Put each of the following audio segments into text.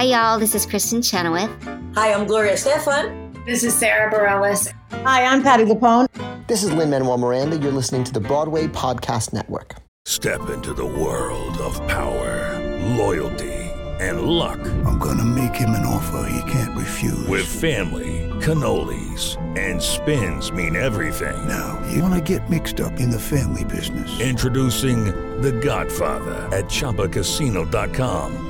Hi, y'all. This is Kristin Chenoweth. Hi, I'm Gloria Estefan. This is Sara Bareilles. Hi, I'm Patti LuPone. This is Lin Manuel Miranda. You're listening to the Broadway Podcast Network. Step into the world of power, loyalty, and luck. I'm going to make him an offer he can't refuse. With family, cannolis, and spins mean everything. Now, you want to get mixed up in the family business. Introducing The Godfather at ChumbaCasino.com.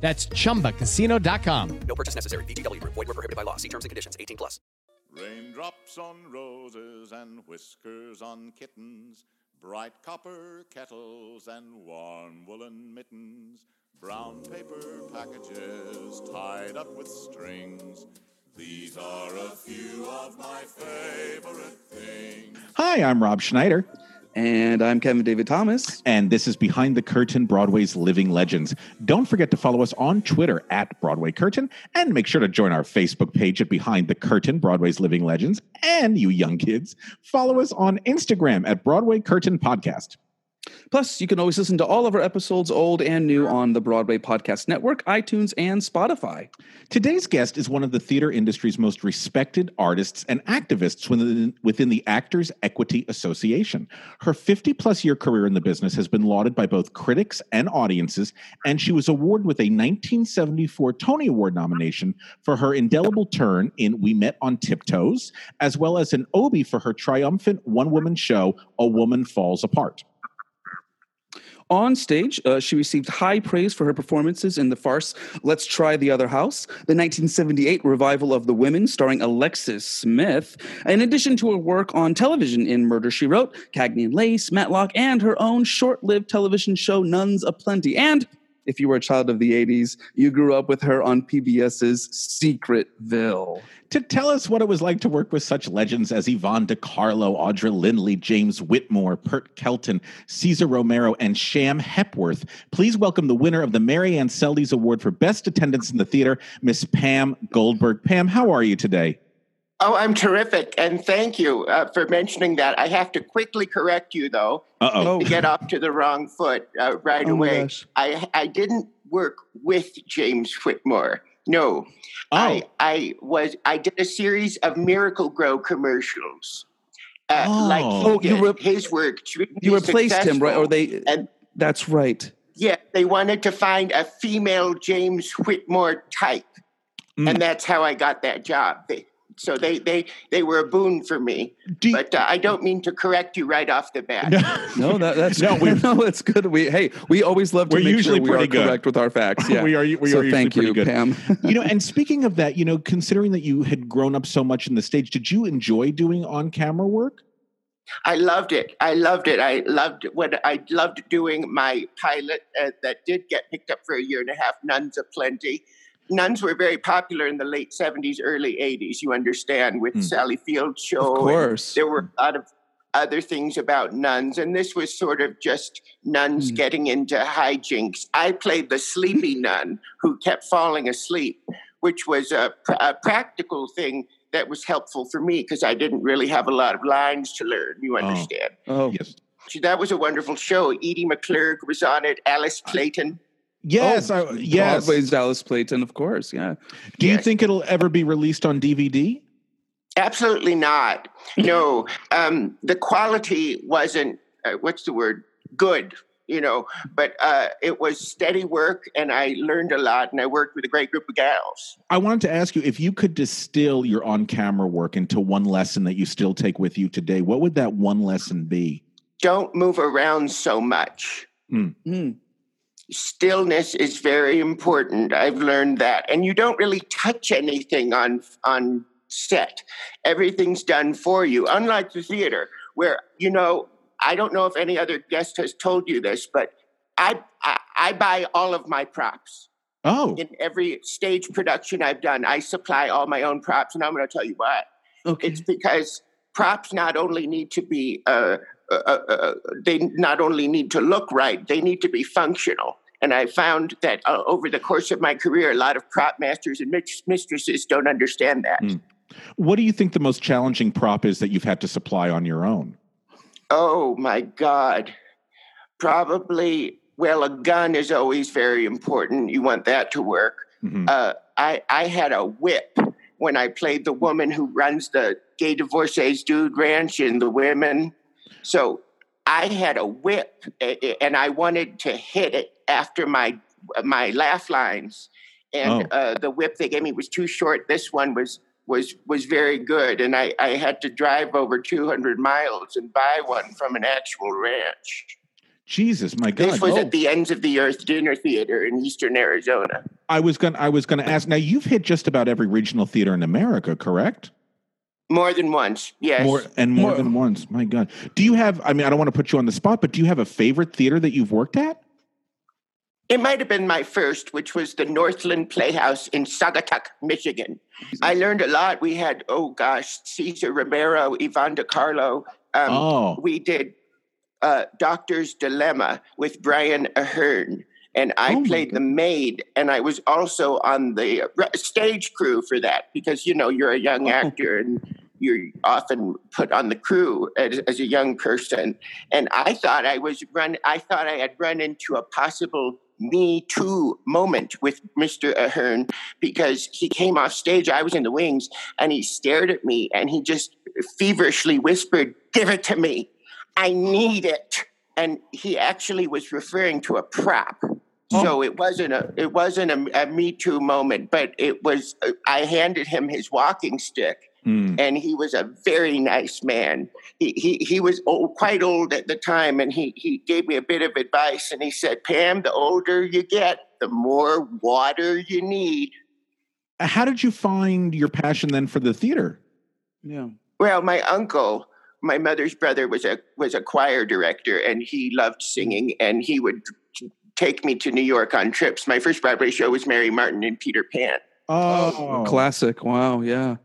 That's chumbacasino.com. No purchase necessary. VGW Group. Void were prohibited by law. See terms and conditions. 18 plus. Raindrops on roses and whiskers on kittens, bright copper kettles and warm woolen mittens, brown paper packages tied up with strings. These are a few of my favorite things. Hi, I'm Rob Schneider. And I'm Kevin David Thomas. And this is Behind the Curtain Broadway's Living Legends. Don't forget to follow us on Twitter at Broadway Curtain and make sure to join our Facebook page at Behind the Curtain Broadway's Living Legends. And you young kids, follow us on Instagram at Broadway Curtain Podcast. Plus, you can always listen to all of our episodes, old and new, on the Broadway Podcast Network, iTunes, and Spotify. Today's guest is one of the theater industry's most respected artists and activists within, within the Actors Equity Association. Her 50 plus year career in the business has been lauded by both critics and audiences, and she was awarded with a 1974 Tony Award nomination for her indelible turn in We Met on Tiptoes, as well as an Obie for her triumphant one woman show, A Woman Falls Apart. On stage, uh, she received high praise for her performances in the farce Let's Try the Other House, the 1978 revival of The Women starring Alexis Smith, in addition to her work on television in Murder, She Wrote, Cagney and Lacey, Matlock, and her own short lived television show Nuns Aplenty. And if you were a child of the 80s, you grew up with her on PBS's Secretville. To tell us what it was like to work with such legends as Yvonne De Carlo, Audra Lindley, James Whitmore, Pert Kelton, Cesar Romero, and Sham Hepworth, please welcome the winner of the Marian Seldes Award for Best Attendance in the Theater, Miss Pam Goldberg. Pam, how are you today? Oh, I'm terrific, and thank you uh, for mentioning that. I have to quickly correct you, though, Uh-oh. to get off to the wrong foot uh, right Oh, away. gosh. I I didn't work with James Whitmore. No, I I was I did a series of Miracle-Gro commercials. Uh, Oh. like Oh, you re- his work. You replaced him, right? Or they. And That's right. yeah, they wanted to find a female James Whitmore type, Mm. and that's how I got that job. They, so they they they were a boon for me. Do you- but uh, I don't mean to correct you right off the bat. No, that, that's No, no, we- no, it's good. We hey, we always love to We're make usually sure we are good. correct with our facts. Yeah, We are- we so are thank you, good. Pam. you know, and speaking of that, you know, considering that you had grown up so much in the stage, did you enjoy doing on camera work? I loved it. I loved it. I loved what I loved doing my pilot uh, that did get picked up for a year and a half. Nuns aplenty. Nuns were very popular in the late seventies, early eighties. You understand with Hmm. Sally Field show. Of course. there were a lot of other things about nuns, and this was sort of just nuns Hmm. getting into hijinks. I played the sleepy nun who kept falling asleep, which was a, pr- a practical thing that was helpful for me because I didn't really have a lot of lines to learn. You understand? Oh, Yes. So that was a wonderful show. Edie McClurg was on it. Alice Clayton. Yes, oh, I, yes. Broadway's Dallas Clayton, of course. Yeah. Do you think it'll ever be released on DVD? Absolutely not. No, um, the quality wasn't. Uh, what's the word? Good. You know, but uh, it was steady work, and I learned a lot, and I worked with a great group of gals. I wanted to ask you if you could distill your on camera work into one lesson that you still take with you today, what would that one lesson be? Don't move around so much. Mm. Stillness is very important i've learned that and you don't really touch anything on on set. Everything's done for you, unlike the theater, where, you know, I don't know if any other guest has told you this, but I, I, I buy all of my props. Oh. In every stage production I've done, I supply all my own props, and I'm going to tell you why. Okay. It's because props not only need to be, uh, uh, uh, uh, they not only need to look right, they need to be functional. And I found that uh, over the course of my career, a lot of prop masters and mistresses don't understand that. Mm. What do you think the most challenging prop is that you've had to supply on your own? Oh my God. Probably, well, a gun is always very important. You want that to work. Mhm. Uh, I, I had a whip when I played the woman who runs the gay divorcees dude ranch in the women. So I had a whip and I wanted to hit it after my my laugh lines. And Oh. uh, the whip they gave me was too short. This one was was was very good. And I, I had to drive over 200 miles and buy one from an actual ranch. Jesus, my God! This was Oh. at the Ends of the Earth Dinner Theater in Eastern Arizona. I was going. I was going to ask. Now you've hit just about every regional theater in America, correct? More than once, yes. More and more, than once. My God. Do you have? I mean, I don't want to put you on the spot, but do you have a favorite theater that you've worked at? It might have been my first, which was the Northland Playhouse in Saugatuck, Michigan. I learned a lot. We had, oh gosh, Cesar Romero, Yvonne De Carlo. Um, Oh. We did uh, Doctor's Dilemma with Brian Aherne. And I played the maid, and I was also on the uh, stage crew for that because, you know, you're a young actor and you're often put on the crew as, as a young person. And I thought I was run. I thought I had run into a possible Me Too moment with Mr. Aherne because he came off stage. I was in the wings, and he stared at me and he just feverishly whispered, "Give it to me. I need it." And he actually was referring to a prop. So it wasn't a it wasn't a, a Me Too moment, but it was. I handed him his walking stick, Mm. and he was a very nice man. He he, he was old, quite old at the time, and he he gave me a bit of advice, and he said, "Pam, the older you get, the more water you need." How did you find your passion then for the theater? Yeah. Well, my uncle, my mother's brother, was a was a choir director, and he loved singing, and he would t- take me to New York on trips. My first Broadway show was Mary Martin and Peter Pan, Oh, Classic. Wow. Yeah.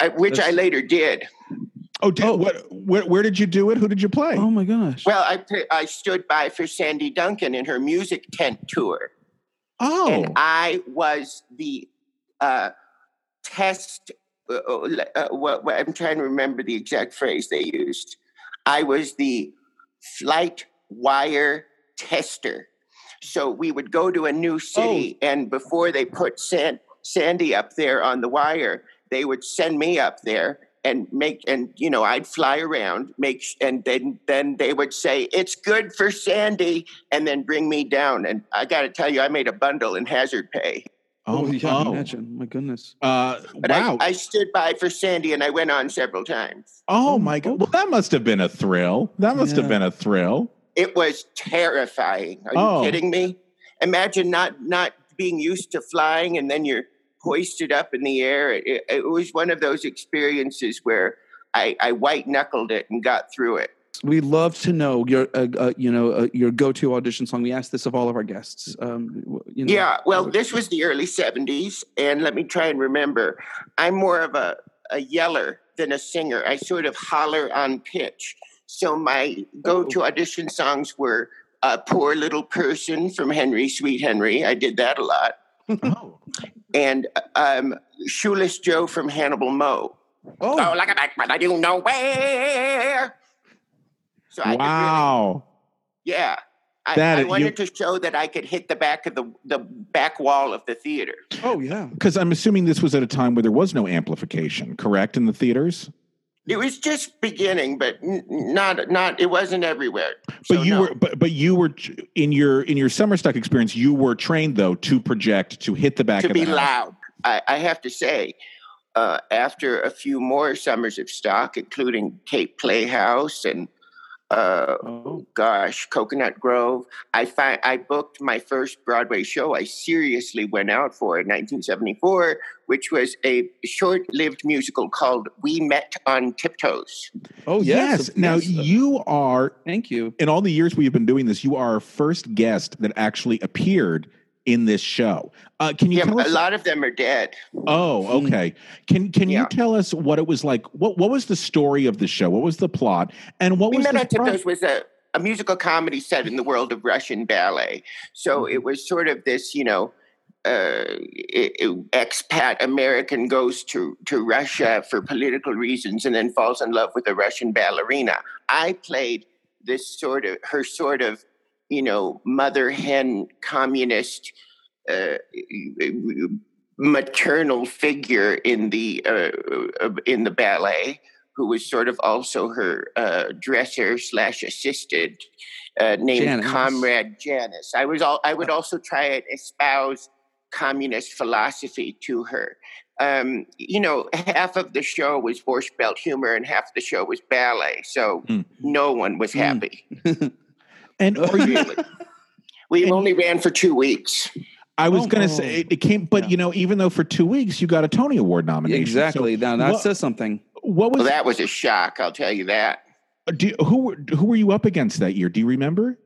uh, which I later did. Oh, did, what? Where, where did you do it? Who did you play? Oh my gosh. Well, I I stood by for Sandy Duncan in her music tent tour. Oh, and I was the uh, test. Uh, uh, what, what, I'm trying to remember the exact phrase they used. I was the flight wire tester. So we would go to a new city, and before they put San, Sandy up there on the wire, they would send me up there and make and you know I'd fly around, make and then then they would say it's good for Sandy, and then bring me down. And I got to tell you, I made a bundle in hazard pay. Oh, yeah. oh. Imagine. My goodness. Uh, But wow. I, I stood by for Sandy, and I went on several times. oh my God. Well, that must have been a thrill. That must have been a thrill. It was terrifying. Are Oh. you kidding me? Imagine not not being used to flying, and then you're hoisted up in the air. It, it was one of those experiences where I, I white knuckled it and got through it. We love to know your, uh, uh, you know, uh, your go-to audition song. We ask this of all of our guests. Um, you know, Yeah, well, this was the early 70s, and let me try and remember. I'm more of a, a yeller than a singer. I sort of holler on pitch. So my go to audition songs were uh, Poor Little Person from Henry, Sweet Henry. I did that a lot. Oh. And um, Shoeless Joe from Hannibal Moe. Oh, like a back, but I do know where. So I could really- Wow. yeah. I, That I is- you- wanted to show that I could hit the back of the, the back wall of the theater. oh yeah. Because I'm assuming this was at a time where there was no amplification, correct, in the theaters? It was just beginning, but not not. It wasn't everywhere. But So, you no. were, but but you were in your in your summer stock experience. You were trained though to project to hit the back to of be loud. I, I have to say, uh, after a few more summers of stock, including Cape Playhouse and uh, Oh. gosh, Coconut Grove, I fi- I booked my first Broadway show. I seriously went out for in 1974 which was a short lived musical called We Met on Tiptoes. Oh yes. Now yes. you are. Thank you. In all the years we've been doing this, you are our first guest that actually appeared in this show. Uh, can you Yeah, tell a lot of them are dead. Oh, okay. Can can Yeah. you tell us what it was like? What what was the story of the show? What was the plot? And what was We was Met the on Tiptoes was a, a musical comedy set in the world of Russian ballet. So Mm-hmm. it was sort of this, you know, i- i- expat American goes to, to Russia for political reasons and then falls in love with a Russian ballerina. I played this sort of, her sort of, you know, mother hen communist uh, maternal figure in the uh, uh, in the ballet who was sort of also her uh, dresser slash assistant uh, named Janice. comrade janice i was all i would also try and espouse communist philosophy to her um, you know half of the show was borscht belt humor and half the show was ballet so Hmm. no one was happy and are you, really we only ran for two weeks I was Oh, going to say it, it came, but you know, even though for two weeks you got a Tony Award nomination, Exactly. So now that what, says something. what was well that was a shock i'll tell you that do, who who were you up against that year? Do you remember?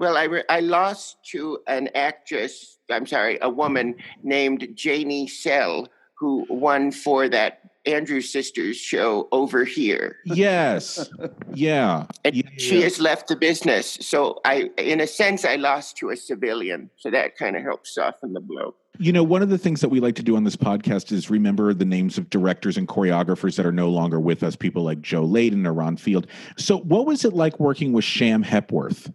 Well, I, re- I lost to an actress, I'm sorry, a woman named Janie Sell, who won for that Andrew Sisters show over here. Yes, yeah. And Yeah, she has left the business. So I, in a sense, I lost to a civilian. So that kind of helps soften the blow. You know, one of the things that we like to do on this podcast is remember the names of directors and choreographers that are no longer with us, people like Joe Layton or Ron Field. So, what was it like working with Sham Hepworth?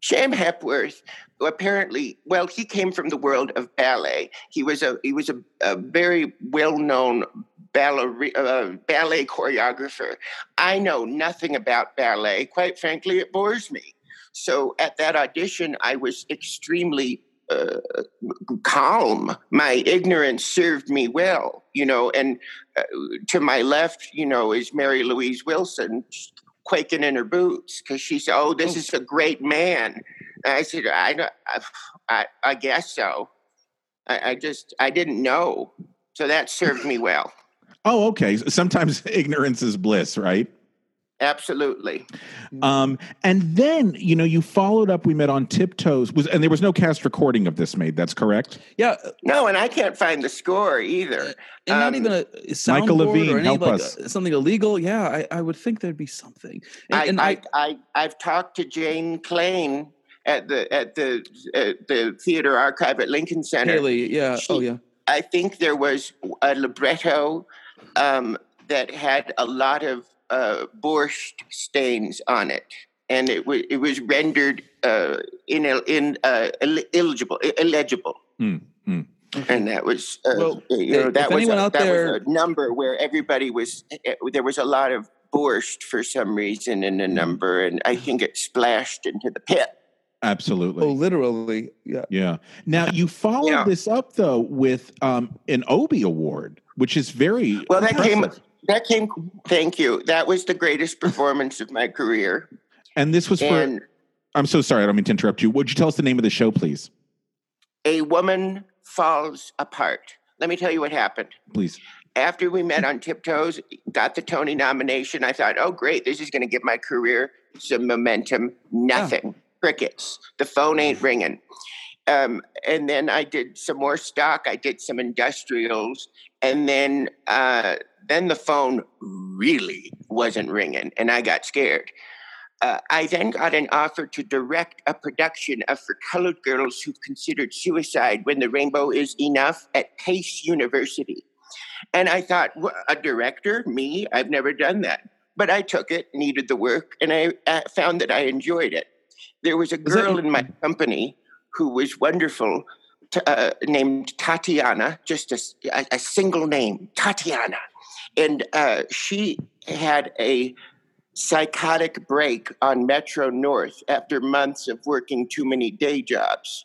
Sham Hepworth, apparently, well, he came from the world of ballet. He was a he was a, a very well known ballet uh, ballet choreographer. I know nothing about ballet. Quite frankly, it bores me. So at that audition, I was extremely uh, calm. My ignorance served me well, you know. And uh, to my left, you know, is Mary Louise Wilson, quaking in her boots because she said, "Oh, this oh. is a great man." And I said, "I, I, I, I guess so. I, I just, I didn't know, so that served me well. Oh, okay. Sometimes ignorance is bliss, right? Absolutely. Um, and then you know you followed up. We met on Tiptoes, was and there was no cast recording of this made. That's correct. Yeah, No, and I can't find the score either. and not Um, even a soundboard Michael Levine, or any help like us. uh, something illegal. Yeah, I, I would think there'd be something. And, I, and I, I, I've talked to Jane Klein at the at the at the theater archive at Lincoln Center. Haley, yeah. She- oh yeah. I think there was a libretto um, that had a lot of uh, borscht stains on it, and it was it was rendered uh, in in uh, ill- illegible illegible. Mm, mm. And that was, uh, Well, you know, that was a, anyone out that there- was a number where everybody was. eh, There was a lot of borscht for some reason in the number, and I think it splashed into the pit. Absolutely. Oh, literally. Yeah. Yeah. Now you followed Yeah. this up though with um, an Obie Award, which is very Well, that came. That came. Thank you. That was the greatest performance of my career. And this was for. And I'm so sorry. I don't mean to interrupt you. Would you tell us the name of the show, please? a woman falls apart. Let me tell you what happened. Please. After we met on Tiptoes, got the Tony nomination, I thought, oh, great, this is going to give my career some momentum. Nothing. Crickets. The phone ain't mm-hmm. ringing. Um, and then I did some more stock. I did some industrials, and then uh, then the phone really wasn't ringing, and I got scared. Uh, I then got an offer to direct a production of For Colored Girls Who've Considered Suicide When the Rainbow Is Enough at Pace University. And I thought, "Wha- a director? Me? I've never done that. But I took it, needed the work, and I uh, found that I enjoyed it. There was a that- girl in my company who was wonderful, uh, named Tatiana, just a single name, Tatiana. And uh, she had a psychotic break on Metro North after months of working too many day jobs.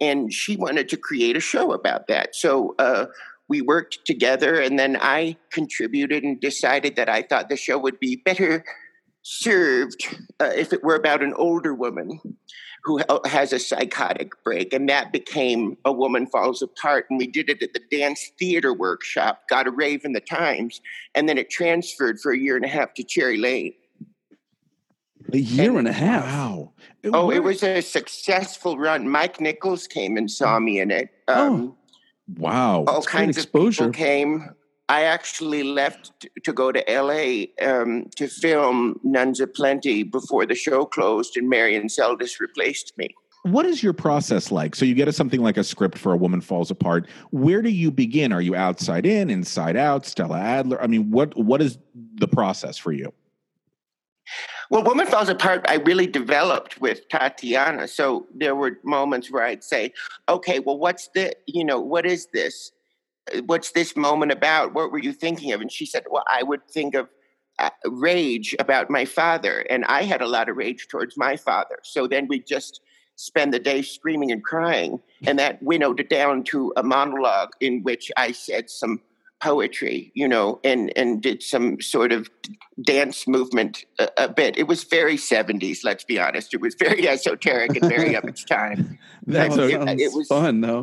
And she wanted to create a show about that. So uh, we worked together, and then I contributed and decided that I thought the show would be better served uh, if it were about an older woman who has a psychotic break, and that became A Woman Falls Apart. And we did it at the Dance Theater Workshop, got a rave in the Times, and then it transferred for a year and a half to Cherry Lane. A year and a half. Wow. Oh, it was a successful run. Mike Nichols came and saw me in it. Um, Wow. all That's kinds of exposure. people came. I actually left to go to LA um, to film Nuns Aplenty before the show closed, and Marian Seldes replaced me. What is your process like? So you get a, something like a script for A Woman Falls Apart. Where do you begin? Are you outside in, inside out, Stella Adler? I mean, what what is the process for you? Well, Woman Falls Apart, I really developed with Tatiana. So there were moments where I'd say, okay, well, what's the, you know, what is this? Uh, What's this moment about? What were you thinking of? And she said, well, I would think of uh, rage about my father. And I had a lot of rage towards my father. So then we just spend the day screaming and crying. And that winnowed it down to a monologue in which I said some poetry, you know, and and did some sort of dance movement a, a bit. It was very 70s, let's be honest. It was very esoteric and very of its time. That But it- it was- fun, though.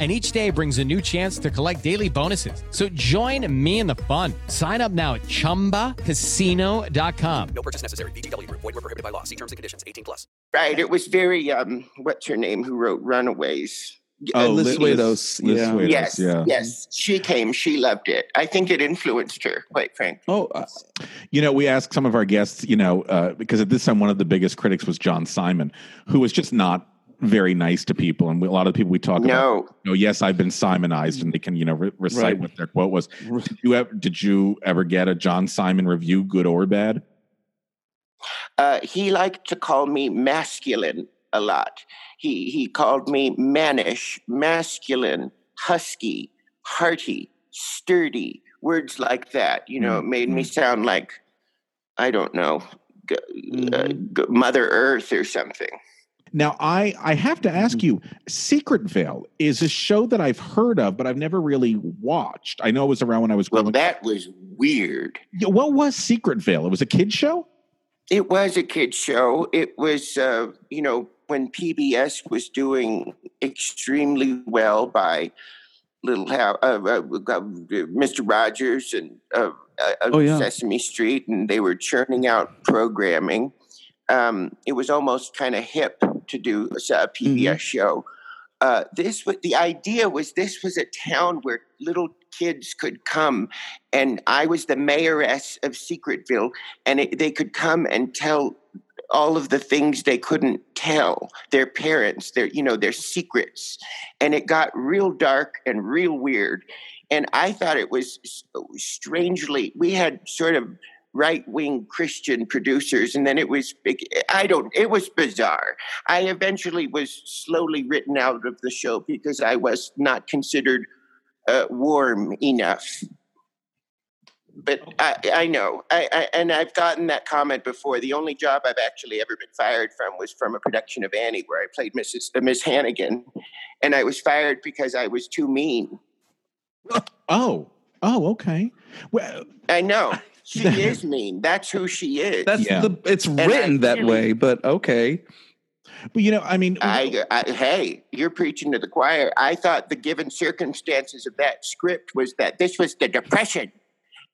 And each day brings a new chance to collect daily bonuses. So join me in the fun. Sign up now at chumbacasino.com. No purchase necessary. VGW Group. Void were prohibited by law. See terms and conditions. 18 plus. Right. It was very um what's her name who wrote Runaways? Oh, Uh, Liz Liz- Liz yeah. Swados, Yes, yeah. yes. She came, she loved it. I think it influenced her, quite frankly. Oh, uh, You know, we asked some of our guests, you know, uh, because at this time one of the biggest critics was John Simon, who was just not very nice to people, and we, a lot of the people we talk about. No. You know, yes, I've been Simonized, and they can, you know, re- recite Right. what their quote was. Did you ever? Did you ever get a John Simon review, good or bad? Uh, he liked to call me masculine a lot. He he called me mannish, masculine, husky, hearty, sturdy, words like that. You know, it made me sound like I don't know, g- uh, g- Mother Earth or something. Now, I I have to ask you, Secretville is a show that I've heard of, but I've never really watched. I know it was around when I was Well, growing. that was weird. Yeah, what was Secretville? It was a kid show. It was a kid show. It was, uh, you know, when PBS was doing extremely well by Little How, uh, uh, uh, Mr. Rogers and uh, uh, Oh, yeah. Sesame Street, and they were churning out programming. Um, it was almost kind of hip to do a, PBS show. Uh, this was the idea was this was a town where little kids could come, and I was the mayoress of Secretville, and it, they could come and tell all of the things they couldn't tell their parents, their you know their secrets, and it got real dark and real weird. And I thought it was strangely we had sort of right wing Christian producers, and then it was big. I don't. It was bizarre. I eventually was slowly written out of the show because I was not considered uh, warm enough. But I, I know, I, I, and I've gotten that comment before. The only job I've actually ever been fired from was from a production of Annie, where I played Mrs. Uh, Miss Hannigan, and I was fired because I was too mean. Oh, oh, okay. Well, I know she is mean. That's who she is. that's the. It's And I written that really- way, but okay. but you know, I mean, I, I, hey, you're preaching to the choir. I thought the given circumstances of that script was that this was the depression,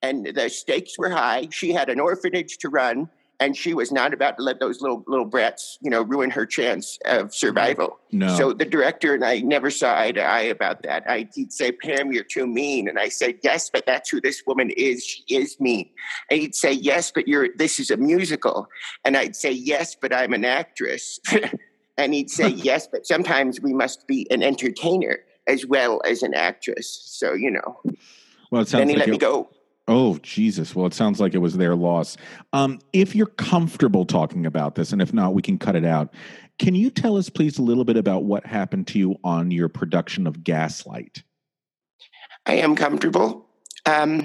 and the stakes were high. She had an orphanage to run, and she was not about to let those little little brats, you know, ruin her chance of survival. No. So the director and I never saw eye to eye about that. I, he'd say, "Pam, you're too mean," and I said, "Yes, but that's who this woman is. She is mean." And he'd say, "Yes, but you're this is a musical," and I'd say, "Yes, but I'm an actress." and he'd say, "Yes, but sometimes we must be an entertainer as well as an actress." So you know. Well, it sounds then he like let me go. Oh, Jesus. Well, it sounds like it was their loss. Um, if you're comfortable talking about this, and if not, we can cut it out. Can you tell us, please, a little bit about what happened to you on your production of Gaslight? I am comfortable. Um,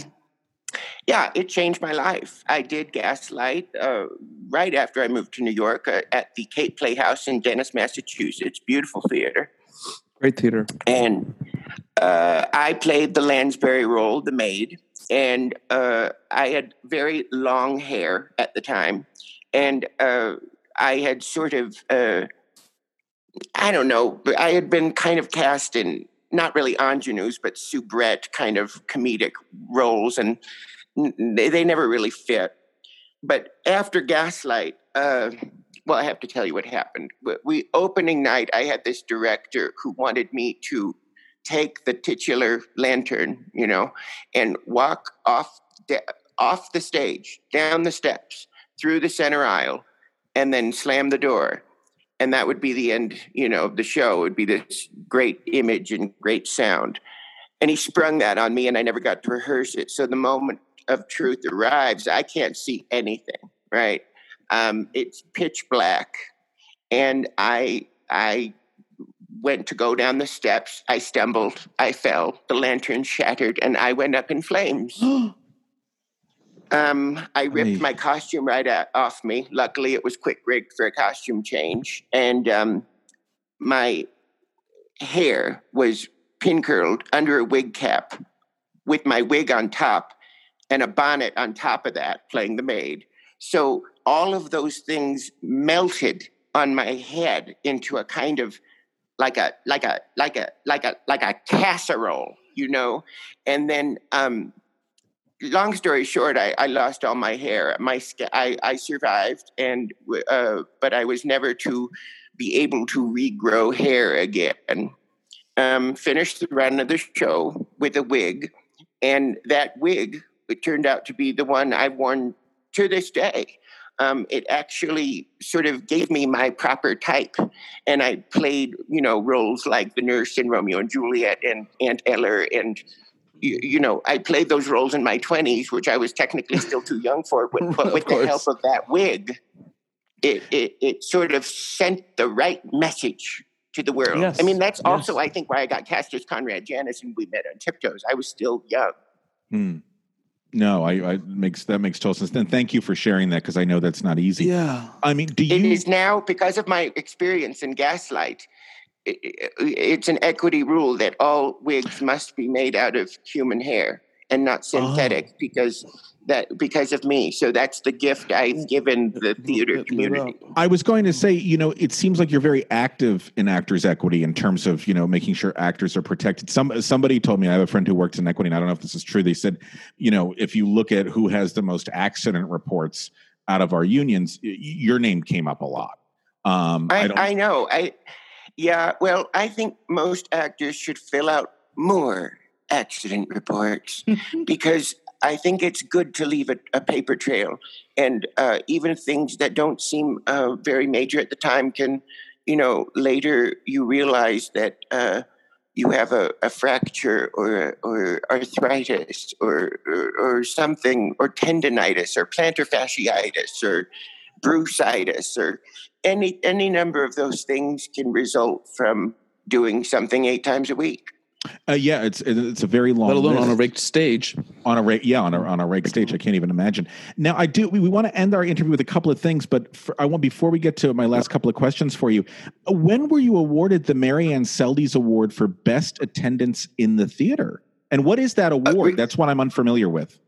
yeah, it changed my life. I did Gaslight uh, right after I moved to New York uh, at the Cape Playhouse in Dennis, Massachusetts. Beautiful theater. Great theater. And uh, I played the Lansbury role, the maid. And uh, I had very long hair at the time. And uh, I had sort of, uh, I don't know, I had been kind of cast in not really ingenues, but soubrette kind of comedic roles. And they, they never really fit. But after Gaslight, uh, well, I have to tell you what happened. We opening night, I had this director who wanted me to take the titular lantern, you know, and walk off de- off the stage, down the steps, through the center aisle, and then slam the door. And that would be the end, you know, of the show. It would be this great image and great sound. And he sprung that on me, and I never got to rehearse it. So the moment of truth arrives, I can't see anything, right? Um, it's pitch black, and I I went to go down the steps. I stumbled, I fell, the lantern shattered, and I went up in flames. um, I ripped my costume right out, off me. Luckily, it was quick rigged for a costume change, and um, my hair was pin curled under a wig cap with my wig on top and a bonnet on top of that, playing the maid. So all of those things melted on my head into a kind of like a like a like a like a like a casserole, you know. And then, um, long story short, I, I lost all my hair. My I I survived, and uh, but I was never to be able to regrow hair again. Um, finished the run of the show with a wig, and that wig it turned out to be the one I've worn to this day. Um, it actually sort of gave me my proper type, and I played, you know, roles like the nurse in Romeo and Juliet and Aunt Eller, and you, you know, I played those roles in my twenties, which I was technically still too young for. But, but with the help of that wig, it, it it sort of sent the right message to the world. Yes, I mean, that's also, yes. I think, why I got cast as Comrade Janice and we met on Tiptoes. I was still young. Hmm. No, I, I makes that makes total sense. And thank you for sharing that because I know that's not easy. Yeah. I mean, do you? is now because of my experience in Gaslight. i- i- It's an equity rule that all wigs must be made out of human hair and not synthetic because that because of me. So that's the gift I've given the theater community. I was going to say, you know, it seems like you're very active in actors' equity in terms of, you know, making sure actors are protected. Some somebody told me I have a friend who works in equity, and I don't know if this is true. They said, you know, if you look at who has the most accident reports out of our unions, your name came up a lot. Um, I, I. I know. I yeah. Well, I think most actors should fill out more accident reports because I think it's good to leave a, a paper trail, and uh, even things that don't seem uh, very major at the time can, you know, later you realize that. Uh, you have a, a fracture or or arthritis or, or or something or tendonitis or plantar fasciitis or bursitis or any any number of those things can result from doing something eight times a week. Uh, yeah, it's it's a very long. Let alone on a list. raked stage. on a rake yeah on a, on a rake stage i can't even imagine now i do we, we want to end our interview with a couple of things but for, i want before we get to my last couple of questions for you uh, when were you awarded the marian seldes award for best attendance in the theater and what is that award that's what i'm unfamiliar with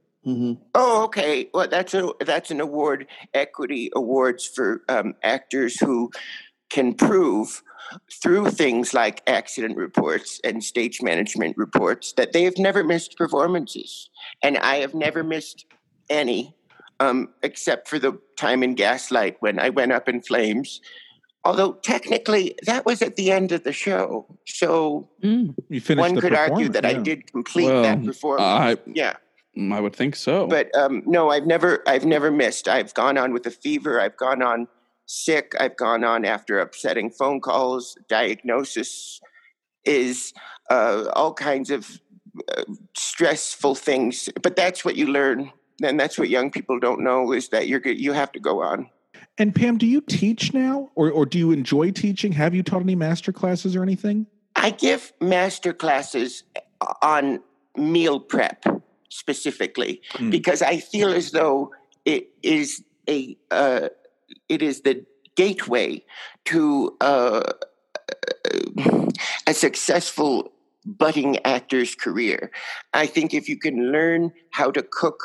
Oh, okay. Well, that's a that's an award, equity awards for um, actors who can prove through things like accident reports and stage management reports that they have never missed performances, and I have never missed any. um, except for the time in Gaslight when I went up in flames. Although technically that was at the end of the show, so Mm. You finished one the could argue performance, that I did complete Well, that performance. I- yeah, I would think so. but um, no, I've never, I've never missed. I've gone on with a fever. I've gone on sick. I've gone on after upsetting phone calls. Diagnosis is uh, all kinds of uh, stressful things. But that's what you learn, and that's what young people don't know is that you're you have to go on. And Pam, do you teach now, or or do you enjoy teaching? Have you taught any master classes or anything? I give master classes on meal prep specifically Mm. because I feel as though it is a uh, it is the gateway to uh, a successful budding actor's career. I think if you can learn how to cook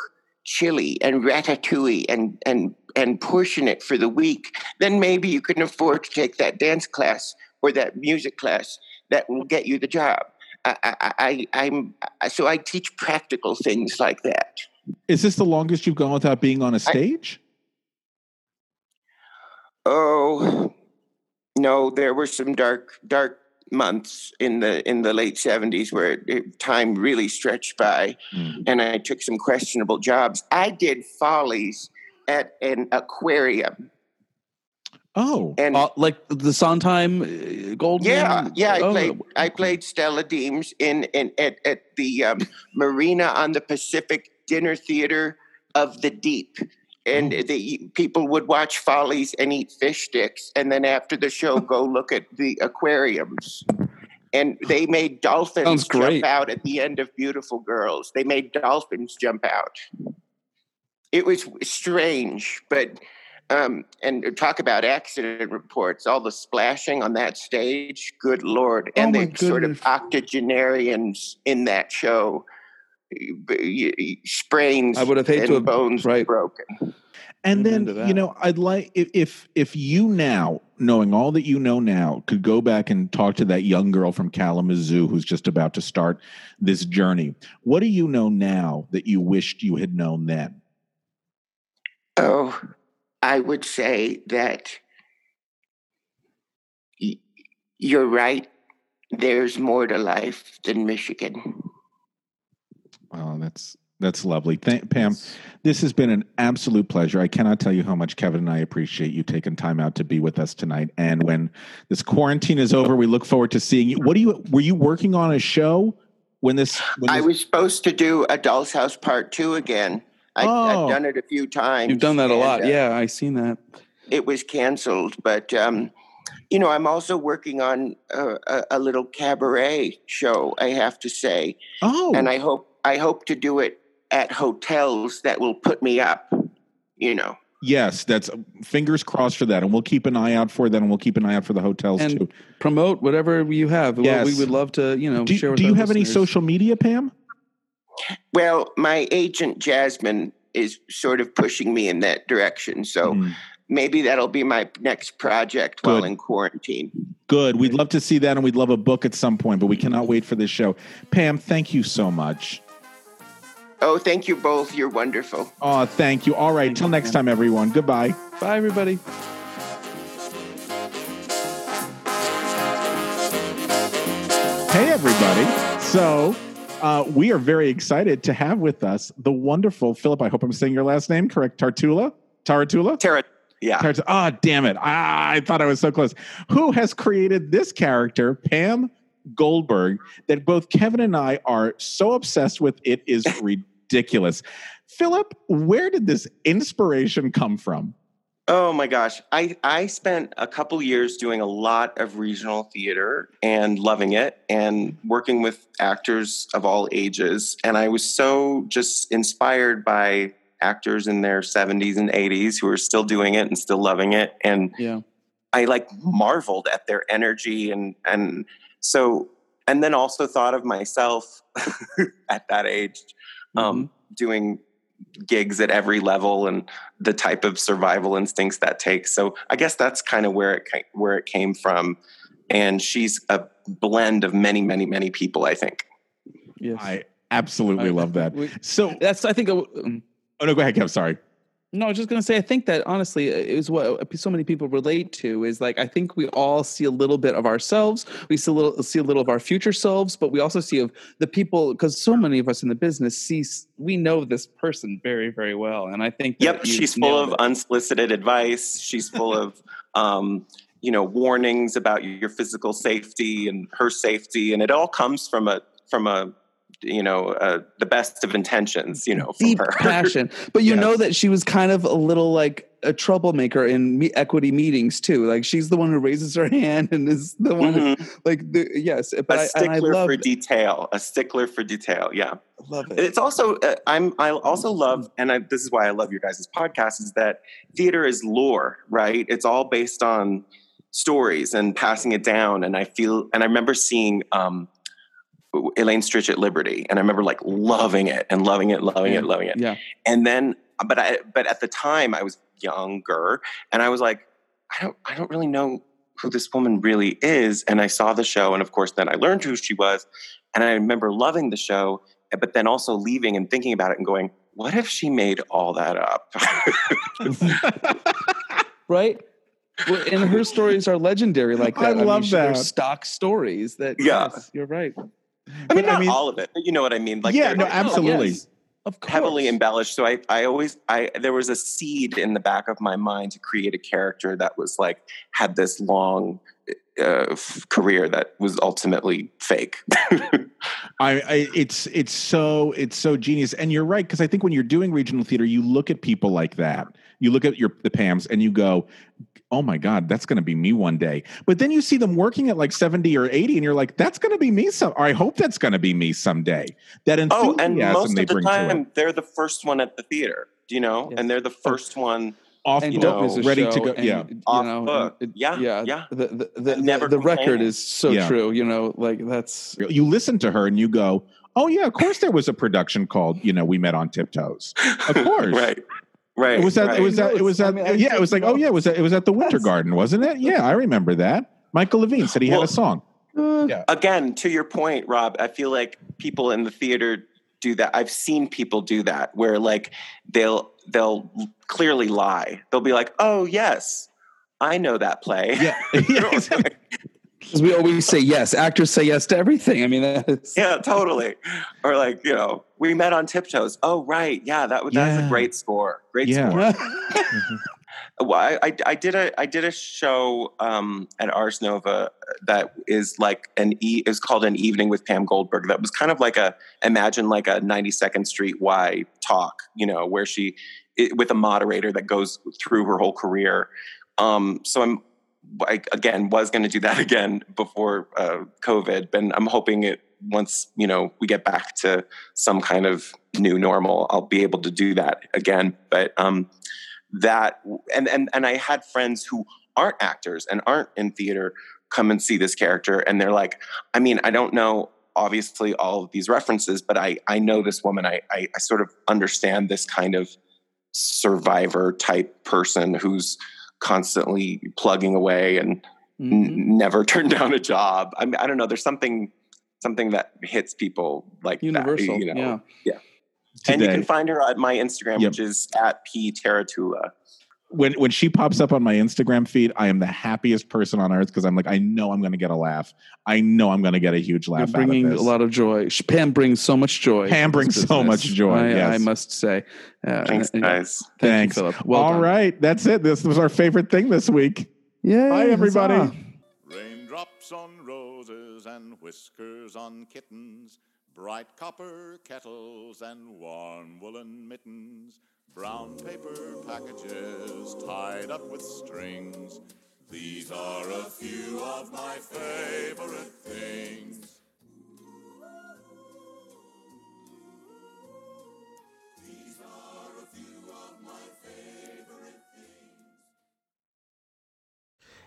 chili and ratatouille and and and portion it for the week, then maybe you can afford to take that dance class or that music class that will get you the job. I, I, I, I'm so I teach practical things like that. Is this the longest you've gone without being on a stage? Oh no, there were some dark dark months in the in the late seventies where it, time really stretched by, and I took some questionable jobs. I did follies at an aquarium. Oh, and Uh, like the Sondheim uh, Goldman. Yeah, yeah. I Oh, played. I played Stella Deems in, in at at the um, marina on the Pacific Dinner Theater of the Deep, and the people would watch Follies and eat fish sticks, and then after the show, go look at the aquariums. And they made dolphins jump out at the end of Beautiful Girls. They made dolphins jump out. It was strange, but um, and talk about accident reports, all the splashing on that stage, good lord. And Oh the sort of octogenarians in that show, sprains I would have hated and to have- bones right. broken. And then you know, I'd like if, if if you now, knowing all that you know now, could go back and talk to that young girl from Kalamazoo who's just about to start this journey. What do you know now that you wished you had known then? Oh, I would say that y- you're right. There's more to life than Michigan. Oh, that's that's lovely. Thank, Pam, this has been an absolute pleasure. I cannot tell you how much Kevin and I appreciate you taking time out to be with us tonight. And when this quarantine is over, we look forward to seeing you. What do you were you working on a show when this? When I was supposed to do a Doll's House Part Two again. I, Oh. I've done it a few times. You've done that a and, lot. uh, yeah, I've seen that. it was canceled. But um, you know, I'm also working on a, a, a little cabaret show. I have to say, oh, and I hope I hope to do it at hotels that will put me up. You know, Yes, that's fingers crossed for that, and we'll keep an eye out for that, and we'll keep an eye out for the hotels And too. promote whatever you have. Well, we would love to, you know, Do, share with do you our have any social media, Pam? well, my agent Jasmine is sort of pushing me in that direction. So Mm. Maybe that'll be my next project while in quarantine. Good. We'd love to see that, and we'd love a book at some point, but we cannot wait for this show. Pam, thank you so much. Oh, thank you both. You're wonderful. Oh, thank you. All right. Till next time, everyone. Goodbye. Bye, everybody. Hey, everybody. So, uh, we are very excited to have with us the wonderful Philip. I hope I'm saying your last name correct. Tartula? Taratula? Tara, yeah. Tart- Ah, damn it. Ah, I thought I was so close. Who has created this character, Pam Goldberg, that both Kevin and I are so obsessed with it is ridiculous. Philip, where did this inspiration come from? Oh my gosh. I, I spent a couple years doing a lot of regional theater and loving it and working with actors of all ages. And I was so just inspired by actors in their 70s and 80s who are still doing it and still loving it. And Yeah. I like marveled at their energy and and so and then also thought of myself at that age um, doing gigs at every level and the type of survival instincts that takes. So I guess that's kind of where it where it came from. And she's a blend of many, many, many people. I think. Yes. I absolutely I- love that. we- So, That's, I think, um, oh no, go ahead, Kev. Sorry. No, I was just gonna say. I think that honestly is what so many people relate to. Is like I think we all see a little bit of ourselves. We see a little see a little of our future selves, but we also see of the people because so many of us in the business see we know this person very very well, and I think that Yep, she's full of it. unsolicited advice. She's full of, um, you know, warnings about your physical safety and her safety, and it all comes from a from a, you know, uh, the best of intentions. You know, deep her passion. But you Yes. know that she was kind of a little like a troublemaker in me- equity meetings too. Like she's the one who raises her hand and is the one who, like the, yes. But a I, and I stickler love for detail. A stickler for detail. Yeah. love it. It's also uh, I'm I also love and I, this is why I love your guys' podcast is that theater is lore, right? It's all based on stories and passing it down. And I feel and I remember seeing um, Elaine Stritch at Liberty, and I remember like loving it and loving it, loving it, loving it. Yeah. And then, but I but at the time I was younger, and I was like, I don't I don't really know who this woman really is. And I saw the show, and of course, then I learned who she was. And I remember loving the show, but then also leaving and thinking about it and going, what if she made all that up? right? Well, and her stories are legendary like I that. mean, love she- they're that. stock stories that Yeah. yes, you're right. I mean, not all of it, but you know what I mean. Like, Yeah, no, absolutely. Yes, of course. heavily embellished. So I, I always, I there was a seed in the back of my mind to create a character that was like had this long uh, career that was ultimately fake. I, I it's it's so it's so genius and you're right because i think when you're doing regional theater you look at people like that you look at your the pams and you go oh my god that's going to be me one day but then you see them working at like 70 or 80 and you're like that's going to be me some or i hope that's going to be me someday that oh, and most they of the bring time they're the first one at the theater, you know, and they're the first one off and you know, is a ready to go- and, yeah. you Off know, book. it- Yeah, yeah, yeah. The the the, the, the record is so Yeah. true. You know, like that's you listen to her and you go oh yeah of course there was a production called you know we met on tiptoes of course right, right. It was that. right. It was that. It was I that. mean, yeah, it was like, oh yeah, it was. At, it was at the Winter Garden, wasn't it? Yeah, I remember that. Michael Levine said he had a song. Uh, yeah. again to your point rob i feel like people in the theater do that i've seen people do that where like they'll they'll clearly lie they'll be like oh yes i know that play Yeah, yeah, exactly. Because we always say yes. Actors say yes to everything. I mean, that's yeah totally or like you know we met on tiptoes oh right yeah that was that's a great score great Yeah. score well, I, I, I did a I did a show um, at Ars Nova that is like an e is called an evening with Pam Goldberg. That was kind of like a imagine like a 92nd Street Y talk, you know, where she it, with a moderator that goes through her whole career. Um, so I'm I, again was going to do that again before uh, COVID, but I'm hoping it once you know we get back to some kind of new normal, I'll be able to do that again. But um, that and and and I had friends who aren't actors and aren't in theater come and see this character and they're like I mean I don't know obviously all of these references but I I know this woman I I, I sort of understand this kind of survivor type person who's constantly plugging away and Mm-hmm. n- never turn down a job I mean I don't know there's something something that hits people like universal. that, you know yeah. and you can find her at my Instagram, Yep. which is at p teratula. When when she pops up on my Instagram feed, I am the happiest person on earth because I'm like, I know I'm going to get a laugh. I know I'm going to get a huge You're laugh. bringing out a of this. lot of joy. Pam brings so much joy. Pam to this brings so much joy, I, yes. I must say. Uh, Thanks, guys. Thank Thanks. you, Philip. Well All done. right, that's it. This was our favorite thing this week. Yeah. Bye, everybody. huzzah. Raindrops on roses and whiskers on kittens, bright copper kettles and warm woolen mittens, brown paper packages tied up with strings. These are a few of my favorite things.